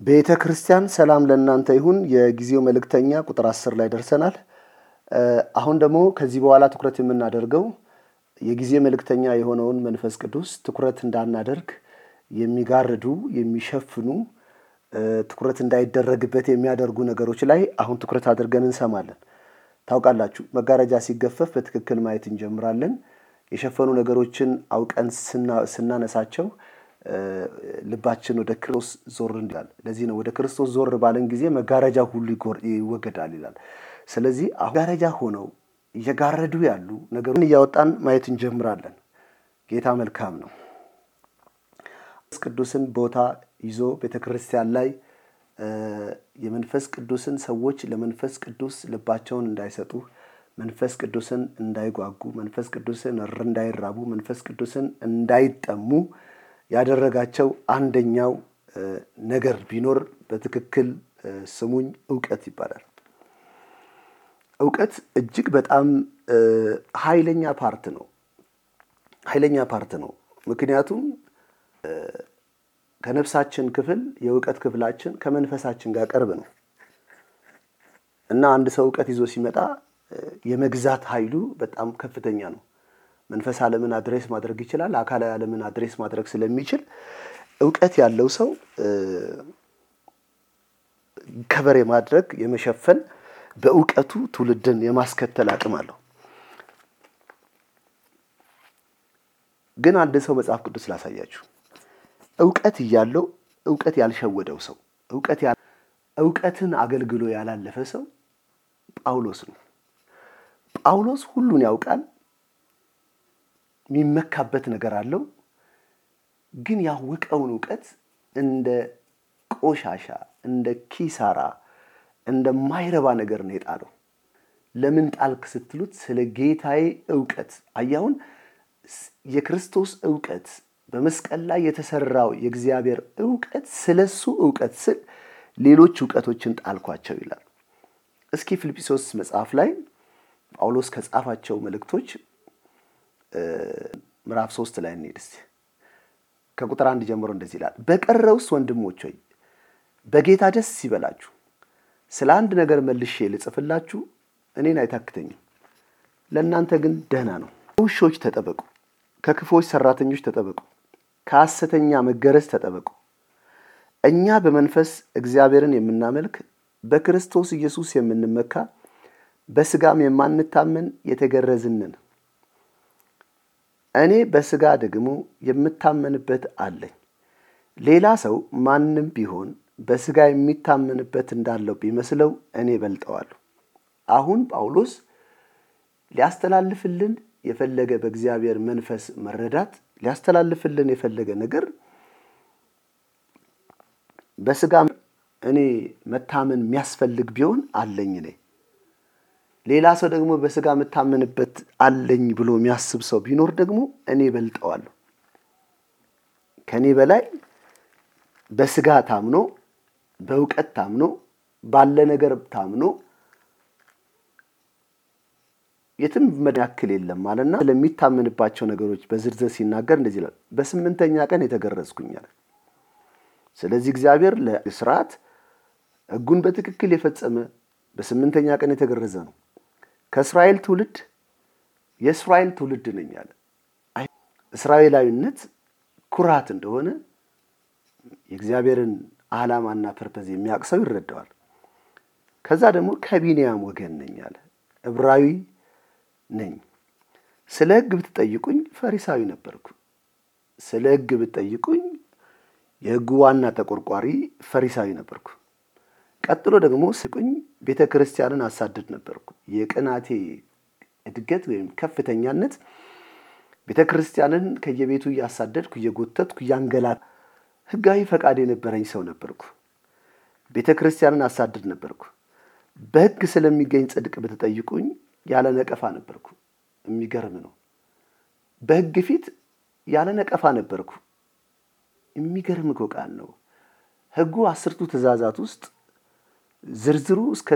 ቤተ ክርስቲያን ሰላም ለእናንተ ይሁን። የጊዜው መልእክተኛ ቁጥር አስር ላይ ደርሰናል። አሁን ደግሞ ከዚህ በኋላ ትኩረት የምናደርገው የጊዜ መልእክተኛ የሆነውን መንፈስ ቅዱስ ትኩረት እንዳናደርግ የሚጋርዱ የሚሸፍኑ ትኩረት እንዳይደረግበት የሚያደርጉ ነገሮች ላይ አሁን ትኩረት አድርገን እንሰማለን። ታውቃላችሁ፣ መጋረጃ ሲገፈፍ በትክክል ማየት እንጀምራለን። የሸፈኑ ነገሮችን አውቀን ስናነሳቸው ልባችን ወደ ክርስቶስ ዞር እንዲላል። ለዚህ ነው ወደ ክርስቶስ ዞር ባለን ጊዜ መጋረጃ ሁሉ ይወገዳል ይላል። ስለዚህ መጋረጃ ሆነው እየጋረዱ ያሉ ነገሮችን እያወጣን ማየት እንጀምራለን። ጌታ መልካም ነው። ቅዱስን ቦታ ይዞ ቤተ ክርስቲያን ላይ የመንፈስ ቅዱስን ሰዎች ለመንፈስ ቅዱስ ልባቸውን እንዳይሰጡ መንፈስ ቅዱስን እንዳይጓጉ መንፈስ ቅዱስን እንዳይራቡ መንፈስ ቅዱስን እንዳይጠሙ ያደረጋቸው አንደኛው ነገር ቢኖር በትክክል ስሙኝ እውቀት ይባላል። እውቀት እጅግ በጣም ኃይለኛ part ነው። ኃይለኛ part ነው። ምክንያቱም ከነፍሳችን ክፍል የእውቀት ክፍላችን ከመንፈሳችን ጋር ቅርብ ነው እና አንድ ሰው እውቀት ይዞ ሲመጣ የመግዛት ኃይሉ በጣም ከፍተኛ ነው። መንፈሳዊ ዓለምን address ማድረግ ይችላል። አካላዊ ዓለምን address ማድረግ ስለሚችል እውቀት ያለው ሰው cover የማድረግ የመሸፈን በእውቀቱ ትውልድን የማስከተል አቅም አለው። ግን አንድ ሰው መጽሐፍ ቅዱስ ላሳያችሁ። እውቀት እያለው እውቀት ያልሸወደው ሰው እውቀት እውቀትን አገልግሎ ያላለፈ ሰው ጳውሎስ ነው። ጳውሎስ ሁሉን ያውቃል። የሚመካበት ነገር አለው። ግን ያወቀውን እውቀት እንደ ቆሻሻ፣ እንደ ኪሳራ፣ እንደማይረባ ነገር ነው የጣለው። ለምን ጣልክ ስትሉት ስለ ጌታዬ እውቀት አያሁን የክርስቶስ እውቀት በመስቀል ላይ የተሰራው የእግዚአብሔር እውቀት ስለሱ እውቀት ስል ሌሎች እውቀቶችን ጣልኳቸው ይላል። እስኪ ፊልጵስዩስ መጽሐፍ ላይ ጳውሎስ ከጻፋቸው መልእክቶች ምዕራፍ ሶስት ላይ እንሄድ እስቲ። ከቁጥር አንድ ጀምሮ እንደዚህ ይላል፣ በቀረውስ ወንድሞች ሆይ በጌታ ደስ ይበላችሁ። ስለ አንድ ነገር መልሼ ልጽፍላችሁ እኔን አይታክተኝም። ለእናንተ ግን ደህና ነው። ከውሾች ተጠበቁ፣ ከክፎች ሰራተኞች ተጠበቁ፣ ከሐሰተኛ መገረዝ ተጠበቁ። እኛ በመንፈስ እግዚአብሔርን የምናመልክ በክርስቶስ ኢየሱስ የምንመካ በስጋም የማንታመን የተገረዝንን እኔ በስጋ ደግሞ የምታመንበት አለኝ። ሌላ ሰው ማንም ቢሆን በስጋ የሚታመንበት እንዳለው ቢመስለው እኔ በልጠዋለሁ። አሁን ጳውሎስ ሊያስተላልፍልን የፈለገ በእግዚአብሔር መንፈስ መረዳት ሊያስተላልፍልን የፈለገ ነገር በስጋ እኔ መታመን የሚያስፈልግ ቢሆን አለኝ እኔ ሌላ ሰው ደግሞ በስጋ የምታመንበት አለኝ ብሎ የሚያስብ ሰው ቢኖር ደግሞ እኔ በልጠዋለሁ። ከእኔ በላይ በስጋ ታምኖ በእውቀት ታምኖ ባለ ነገር ታምኖ የትም መዳክል የለም ማለትና ስለሚታመንባቸው ነገሮች በዝርዝር ሲናገር እንደዚህ ይላል። በስምንተኛ ቀን የተገረዝኩኝ አለ። ስለዚህ እግዚአብሔር ለስርዓት ሕጉን በትክክል የፈጸመ በስምንተኛ ቀን የተገረዘ ነው። ከእስራኤል ትውልድ የእስራኤል ትውልድ ነኝ አለ። እስራኤላዊነት ኩራት እንደሆነ የእግዚአብሔርን ዓላማና purpose የሚያውቅ ሰው ይረዳዋል። ከዛ ደግሞ ከቢንያም ወገን ነኝ አለ። ዕብራዊ ነኝ። ስለ ሕግ ብትጠይቁኝ ፈሪሳዊ ነበርኩ። ስለ ሕግ ብትጠይቁኝ የሕጉ ዋና ተቆርቋሪ ፈሪሳዊ ነበርኩ። ቀጥሎ ደግሞ ስቁኝ ቤተ ክርስቲያንን አሳድድ ነበርኩ። የቅናቴ እድገት ወይም ከፍተኛነት ቤተ ክርስቲያንን ከየቤቱ እያሳደድኩ እየጎተትኩ እያንገላ ሕጋዊ ፈቃድ የነበረኝ ሰው ነበርኩ። ቤተ ክርስቲያንን አሳድድ ነበርኩ። በሕግ ስለሚገኝ ጽድቅ ብትጠይቁኝ ያለ ነቀፋ ነበርኩ። የሚገርም ነው። በሕግ ፊት ያለ ነቀፋ ነበርኩ። የሚገርም እኮ ቃል ነው። ሕጉ አስርቱ ትእዛዛት ውስጥ ዝርዝሩ እስከ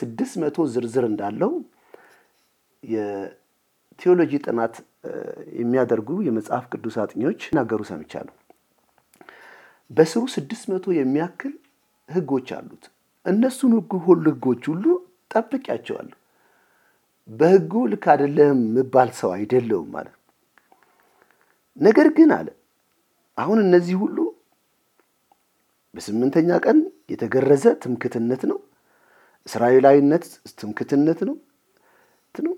ስድስት መቶ ዝርዝር እንዳለው የቴዎሎጂ ጥናት የሚያደርጉ የመጽሐፍ ቅዱስ አጥኚዎች ናገሩ ሰምቻለሁ። በስሩ ስድስት መቶ የሚያክል ህጎች አሉት። እነሱን ሁሉ ህጎች ሁሉ ጠብቂያቸዋለሁ። በህጉ ልክ አይደለህም የምባል ሰው አይደለውም ማለት ነገር ግን አለ አሁን እነዚህ ሁሉ በስምንተኛ ቀን የተገረዘ ትምክትነት ነው። እስራኤላዊነት ትምክትነት ነው ነው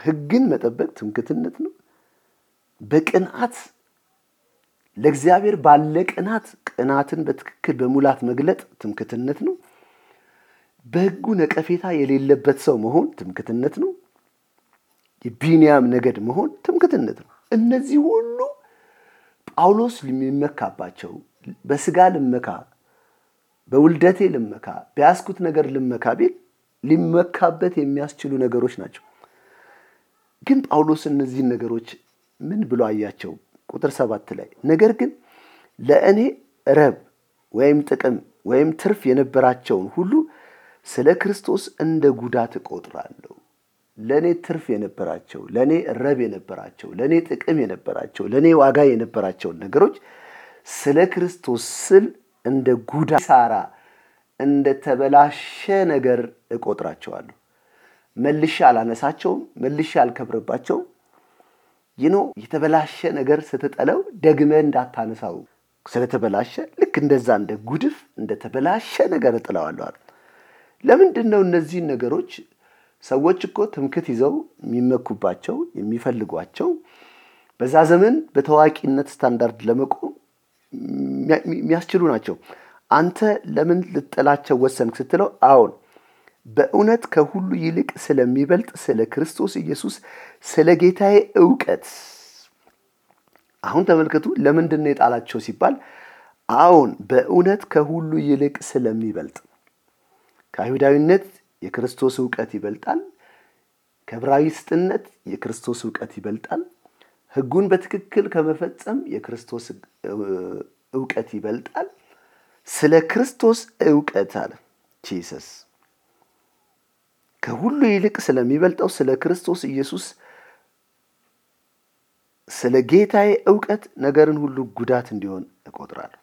ህግን መጠበቅ ትምክትነት ነው። በቅንዓት ለእግዚአብሔር ባለ ቅናት ቅናትን በትክክል በሙላት መግለጥ ትምክትነት ነው። በህጉ ነቀፌታ የሌለበት ሰው መሆን ትምክትነት ነው። የቢንያም ነገድ መሆን ትምክትነት ነው። እነዚህ ሁሉ ጳውሎስ የሚመካባቸው በስጋ ልመካ፣ በውልደቴ ልመካ፣ በያዝኩት ነገር ልመካ ቢል ሊመካበት የሚያስችሉ ነገሮች ናቸው። ግን ጳውሎስ እነዚህን ነገሮች ምን ብሎ አያቸው? ቁጥር ሰባት ላይ ነገር ግን ለእኔ ረብ ወይም ጥቅም ወይም ትርፍ የነበራቸውን ሁሉ ስለ ክርስቶስ እንደ ጉዳት እቆጥራለሁ። ለእኔ ትርፍ የነበራቸው፣ ለእኔ ረብ የነበራቸው፣ ለእኔ ጥቅም የነበራቸው፣ ለእኔ ዋጋ የነበራቸውን ነገሮች ስለ ክርስቶስ ስል እንደ ጉዳት ሳራ እንደ ተበላሸ ነገር እቆጥራቸዋለሁ። መልሼ አላነሳቸውም፣ መልሼ አልከብርባቸውም። ይኖ የተበላሸ ነገር ስትጠለው ደግመ እንዳታነሳው ስለተበላሸ ልክ እንደዛ እንደ ጉድፍ እንደ ተበላሸ ነገር እጥለዋለሁ። ለምንድን ነው እነዚህን ነገሮች ሰዎች እኮ ትምክት ይዘው የሚመኩባቸው የሚፈልጓቸው በዛ ዘመን በታዋቂነት ስታንዳርድ ለመቆም የሚያስችሉ ናቸው። አንተ ለምን ልጥላቸው ወሰንክ ስትለው አዎን በእውነት ከሁሉ ይልቅ ስለሚበልጥ ስለ ክርስቶስ ኢየሱስ ስለ ጌታዬ እውቀት። አሁን ተመልከቱ፣ ለምንድን የጣላቸው ሲባል አዎን በእውነት ከሁሉ ይልቅ ስለሚበልጥ ከአይሁዳዊነት የክርስቶስ እውቀት ይበልጣል። ከዕብራይስጥነት የክርስቶስ እውቀት ይበልጣል። ሕጉን በትክክል ከመፈጸም የክርስቶስ እውቀት ይበልጣል። ስለ ክርስቶስ እውቀት አለ ጂሰስ ከሁሉ ይልቅ ስለሚበልጠው ስለ ክርስቶስ ኢየሱስ ስለ ጌታዬ እውቀት ነገርን ሁሉ ጉዳት እንዲሆን እቆጥራለሁ።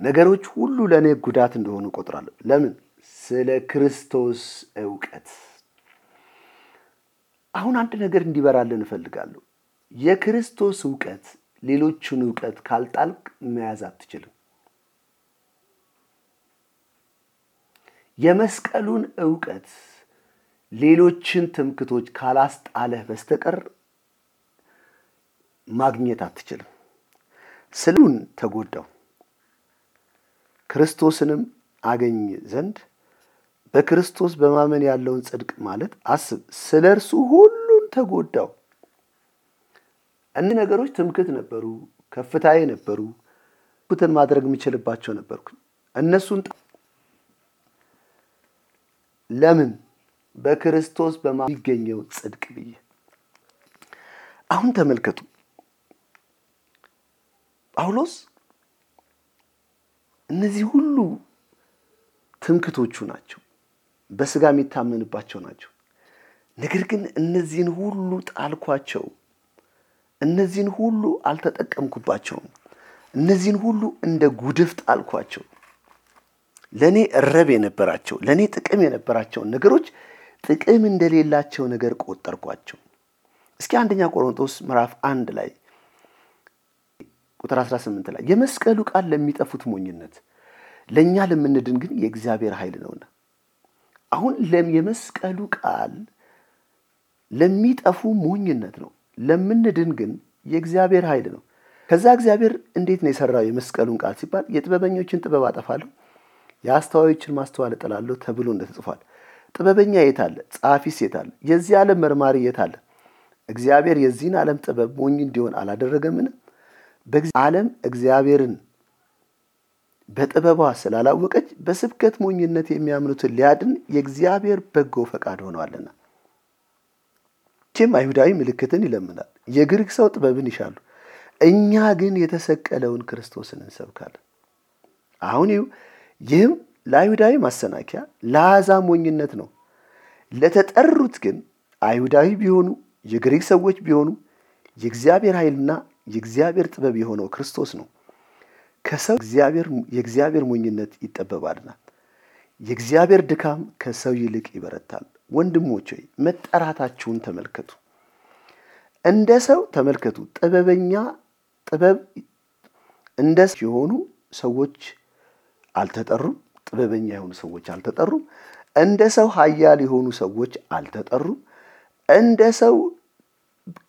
ነገሮች ሁሉ ለእኔ ጉዳት እንደሆኑ እቆጥራለሁ። ለምን? ስለ ክርስቶስ እውቀት። አሁን አንድ ነገር እንዲበራልን እፈልጋለሁ። የክርስቶስ እውቀት ሌሎቹን እውቀት ካልጣልቅ መያዝ አትችልም። የመስቀሉን እውቀት ሌሎችን ትምክቶች ካላስጣለህ በስተቀር ማግኘት አትችልም። ስሉን ተጎዳው ክርስቶስንም አገኝ ዘንድ በክርስቶስ በማመን ያለውን ጽድቅ ማለት አስብ። ስለ እርሱ ሁሉን ተጎዳው። እኒህ ነገሮች ትምክት ነበሩ፣ ከፍታዬ ነበሩ፣ ኩትን ማድረግ የምችልባቸው ነበርኩ። እነሱን ለምን በክርስቶስ በሚገኘው ጽድቅ ብዬ። አሁን ተመልከቱ ጳውሎስ እነዚህ ሁሉ ትምክቶቹ ናቸው፣ በስጋ የሚታመንባቸው ናቸው። ነገር ግን እነዚህን ሁሉ ጣልኳቸው፣ እነዚህን ሁሉ አልተጠቀምኩባቸውም፣ እነዚህን ሁሉ እንደ ጉድፍ ጣልኳቸው። ለእኔ ረብ የነበራቸው ለእኔ ጥቅም የነበራቸውን ነገሮች ጥቅም እንደሌላቸው ነገር ቆጠርኳቸው። እስኪ አንደኛ ቆሮንቶስ ምዕራፍ አንድ ላይ ቁጥር 18 ላይ የመስቀሉ ቃል ለሚጠፉት ሞኝነት ለእኛ ለምንድን ግን የእግዚአብሔር ኃይል ነውና። አሁን የመስቀሉ ቃል ለሚጠፉ ሞኝነት ነው፣ ለምንድን ግን የእግዚአብሔር ኃይል ነው። ከዛ እግዚአብሔር እንዴት ነው የሰራው የመስቀሉን ቃል ሲባል የጥበበኞችን ጥበብ አጠፋለሁ፣ የአስተዋዮችን ማስተዋል እጥላለሁ ተብሎ እንደተጽፏል። ጥበበኛ የት አለ? ጸሐፊስ የት አለ? የዚህ ዓለም መርማሪ የት አለ? እግዚአብሔር የዚህን ዓለም ጥበብ ሞኝ እንዲሆን አላደረገምን? ዓለም እግዚአብሔርን በጥበቧ ስላላወቀች በስብከት ሞኝነት የሚያምኑትን ሊያድን የእግዚአብሔር በጎ ፈቃድ ሆነዋልና። ቼም አይሁዳዊ ምልክትን ይለምናል፣ የግሪክ ሰው ጥበብን ይሻሉ፣ እኛ ግን የተሰቀለውን ክርስቶስን እንሰብካለን። አሁን ይህም ለአይሁዳዊ ማሰናከያ ለአሕዛብ ሞኝነት ነው። ለተጠሩት ግን አይሁዳዊ ቢሆኑ የግሪክ ሰዎች ቢሆኑ የእግዚአብሔር ኃይልና የእግዚአብሔር ጥበብ የሆነው ክርስቶስ ነው። ከሰው የእግዚአብሔር ሞኝነት ይጠበባልና የእግዚአብሔር ድካም ከሰው ይልቅ ይበረታል። ወንድሞች ሆይ መጠራታችሁን ተመልከቱ። እንደ ሰው ተመልከቱ። ጥበበኛ ጥበብ እንደ የሆኑ ሰዎች አልተጠሩም። ጥበበኛ የሆኑ ሰዎች አልተጠሩም። እንደ ሰው ኃያል የሆኑ ሰዎች አልተጠሩም። እንደ ሰው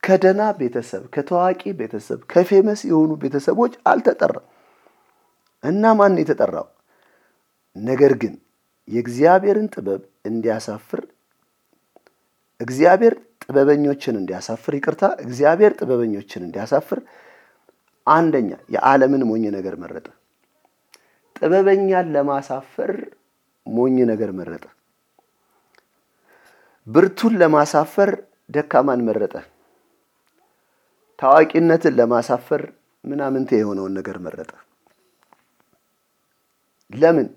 ከደና ቤተሰብ፣ ከታዋቂ ቤተሰብ፣ ከፌመስ የሆኑ ቤተሰቦች አልተጠራም። እና ማን የተጠራው? ነገር ግን የእግዚአብሔርን ጥበብ እንዲያሳፍር እግዚአብሔር ጥበበኞችን እንዲያሳፍር ይቅርታ፣ እግዚአብሔር ጥበበኞችን እንዲያሳፍር አንደኛ የዓለምን ሞኝ ነገር መረጠ። ጥበበኛን ለማሳፈር ሞኝ ነገር መረጠ። ብርቱን ለማሳፈር ደካማን መረጠ። ታዋቂነትን ለማሳፈር ምናምንቴ የሆነውን ነገር መረጠ። ለምን?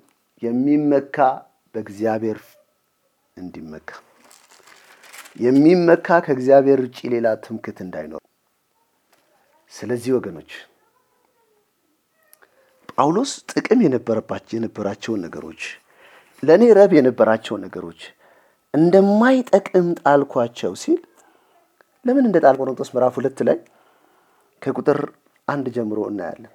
የሚመካ በእግዚአብሔር እንዲመካ የሚመካ ከእግዚአብሔር ውጭ ሌላ ትምክት እንዳይኖር። ስለዚህ ወገኖች ጳውሎስ ጥቅም የነበራቸውን ነገሮች ለእኔ ረብ የነበራቸውን ነገሮች እንደማይጠቅም ጣልኳቸው ሲል ለምን እንደ ጣል ቆሮንቶስ ምዕራፍ ሁለት ላይ ከቁጥር አንድ ጀምሮ እናያለን።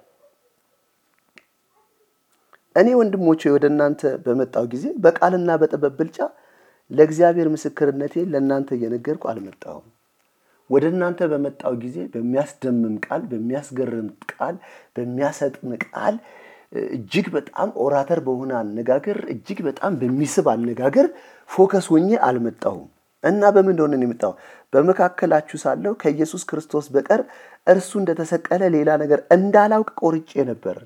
እኔ ወንድሞቼ ወደ እናንተ በመጣሁ ጊዜ በቃልና በጥበብ ብልጫ ለእግዚአብሔር ምስክርነቴ ለእናንተ እየነገርኩ አልመጣሁም። ወደ እናንተ በመጣሁ ጊዜ በሚያስደምም ቃል፣ በሚያስገርም ቃል፣ በሚያሰጥም ቃል እጅግ በጣም orator በሆነ አነጋገር እጅግ በጣም በሚስብ አነጋገር focus ሆኜ አልመጣሁም እና በምን እንደሆነ የመጣሁ? በመካከላችሁ ሳለሁ ከኢየሱስ ክርስቶስ በቀር እርሱ እንደተሰቀለ ሌላ ነገር እንዳላውቅ ቆርጬ ነበር።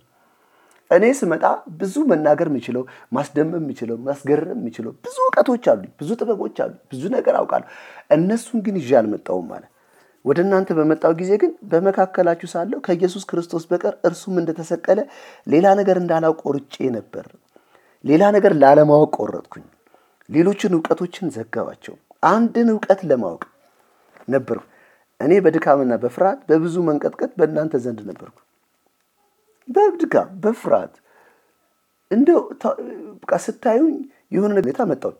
እኔ ስመጣ ብዙ መናገር የምችለው ማስደመም የምችለው ማስገረም የምችለው ብዙ እውቀቶች አሉ፣ ብዙ ጥበቦች አሉ፣ ብዙ ነገር አውቃለሁ። እነሱን ግን ይዤ አልመጣሁም ማለት ወደ እናንተ በመጣው ጊዜ ግን በመካከላችሁ ሳለሁ ከኢየሱስ ክርስቶስ በቀር እርሱም እንደተሰቀለ ሌላ ነገር እንዳላውቅ ቆርጬ ነበር። ሌላ ነገር ላለማወቅ ቆረጥኩኝ። ሌሎችን እውቀቶችን ዘገባቸው። አንድን እውቀት ለማወቅ ነበርኩ። እኔ በድካምና በፍርሃት በብዙ መንቀጥቀጥ በእናንተ ዘንድ ነበርኩ። በድካም በፍርሃት እንደው ስታዩኝ የሆነ ሁኔታ መጣሁኝ።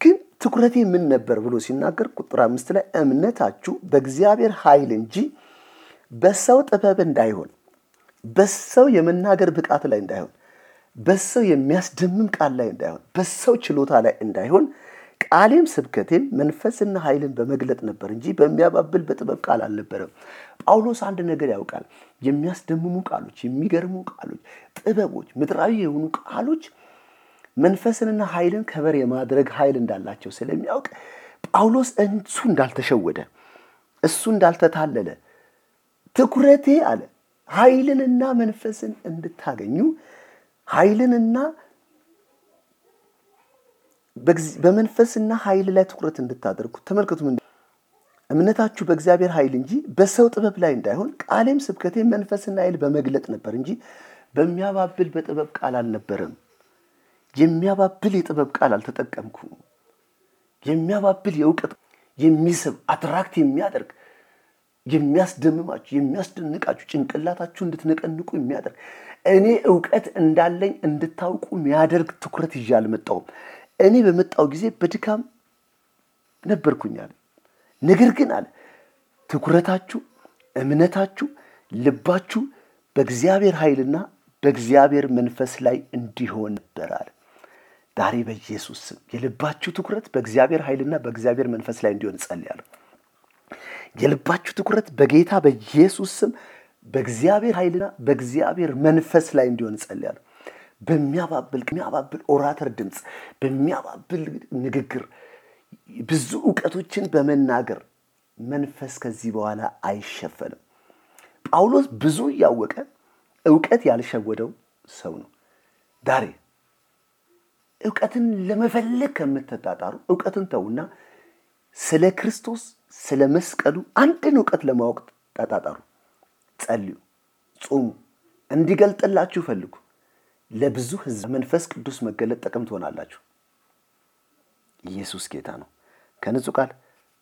ግን ትኩረቴ ምን ነበር ብሎ ሲናገር ቁጥር አምስት ላይ እምነታችሁ በእግዚአብሔር ኃይል እንጂ በሰው ጥበብ እንዳይሆን፣ በሰው የመናገር ብቃት ላይ እንዳይሆን፣ በሰው የሚያስደምም ቃል ላይ እንዳይሆን፣ በሰው ችሎታ ላይ እንዳይሆን ቃሌም ስብከቴም መንፈስና ኃይልን በመግለጥ ነበር እንጂ በሚያባብል በጥበብ ቃል አልነበረም። ጳውሎስ አንድ ነገር ያውቃል። የሚያስደምሙ ቃሎች፣ የሚገርሙ ቃሎች፣ ጥበቦች፣ ምድራዊ የሆኑ ቃሎች መንፈስንና ኃይልን ከበር የማድረግ ኃይል እንዳላቸው ስለሚያውቅ ጳውሎስ እሱ እንዳልተሸወደ እሱ እንዳልተታለለ ትኩረቴ አለ ኃይልንና መንፈስን እንድታገኙ ኃይልንና በመንፈስና ኃይል ላይ ትኩረት እንድታደርጉ ተመልከቱ። እምነታችሁ በእግዚአብሔር ኃይል እንጂ በሰው ጥበብ ላይ እንዳይሆን ቃሌም ስብከቴ መንፈስና ኃይል በመግለጥ ነበር እንጂ በሚያባብል በጥበብ ቃል አልነበረም። የሚያባብል የጥበብ ቃል አልተጠቀምኩ። የሚያባብል የእውቀት የሚስብ አትራክት የሚያደርግ የሚያስደምማችሁ የሚያስደንቃችሁ ጭንቅላታችሁ እንድትነቀንቁ የሚያደርግ እኔ እውቀት እንዳለኝ እንድታውቁ የሚያደርግ ትኩረት ይዤ አልመጣሁም። እኔ በመጣው ጊዜ በድካም ነበርኩኝ አለ። ነገር ግን አለ ትኩረታችሁ፣ እምነታችሁ፣ ልባችሁ በእግዚአብሔር ኃይልና በእግዚአብሔር መንፈስ ላይ እንዲሆን ነበር አለ። ዛሬ በኢየሱስ ስም የልባችሁ ትኩረት በእግዚአብሔር ኃይልና በእግዚአብሔር መንፈስ ላይ እንዲሆን እጸልያለሁ። የልባችሁ ትኩረት በጌታ በኢየሱስ ስም በእግዚአብሔር ኃይልና በእግዚአብሔር መንፈስ ላይ እንዲሆን እጸልያለሁ። በሚያባብል የሚያባብል ኦራተር ድምፅ በሚያባብል ንግግር ብዙ እውቀቶችን በመናገር መንፈስ ከዚህ በኋላ አይሸፈንም። ጳውሎስ ብዙ እያወቀ እውቀት ያልሸወደው ሰው ነው። ዛሬ እውቀትን ለመፈለግ ከምትጣጣሩ እውቀትን ተውና ስለ ክርስቶስ ስለ መስቀሉ አንድን እውቀት ለማወቅ ተጣጣሩ። ጸልዩ፣ ጹሙ፣ እንዲገልጥላችሁ ፈልጉ። ለብዙ ሕዝብ መንፈስ ቅዱስ መገለጥ ጥቅም ትሆናላችሁ። ኢየሱስ ጌታ ነው። ከንጹህ ቃል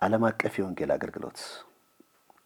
ዓለም አቀፍ የወንጌል አገልግሎት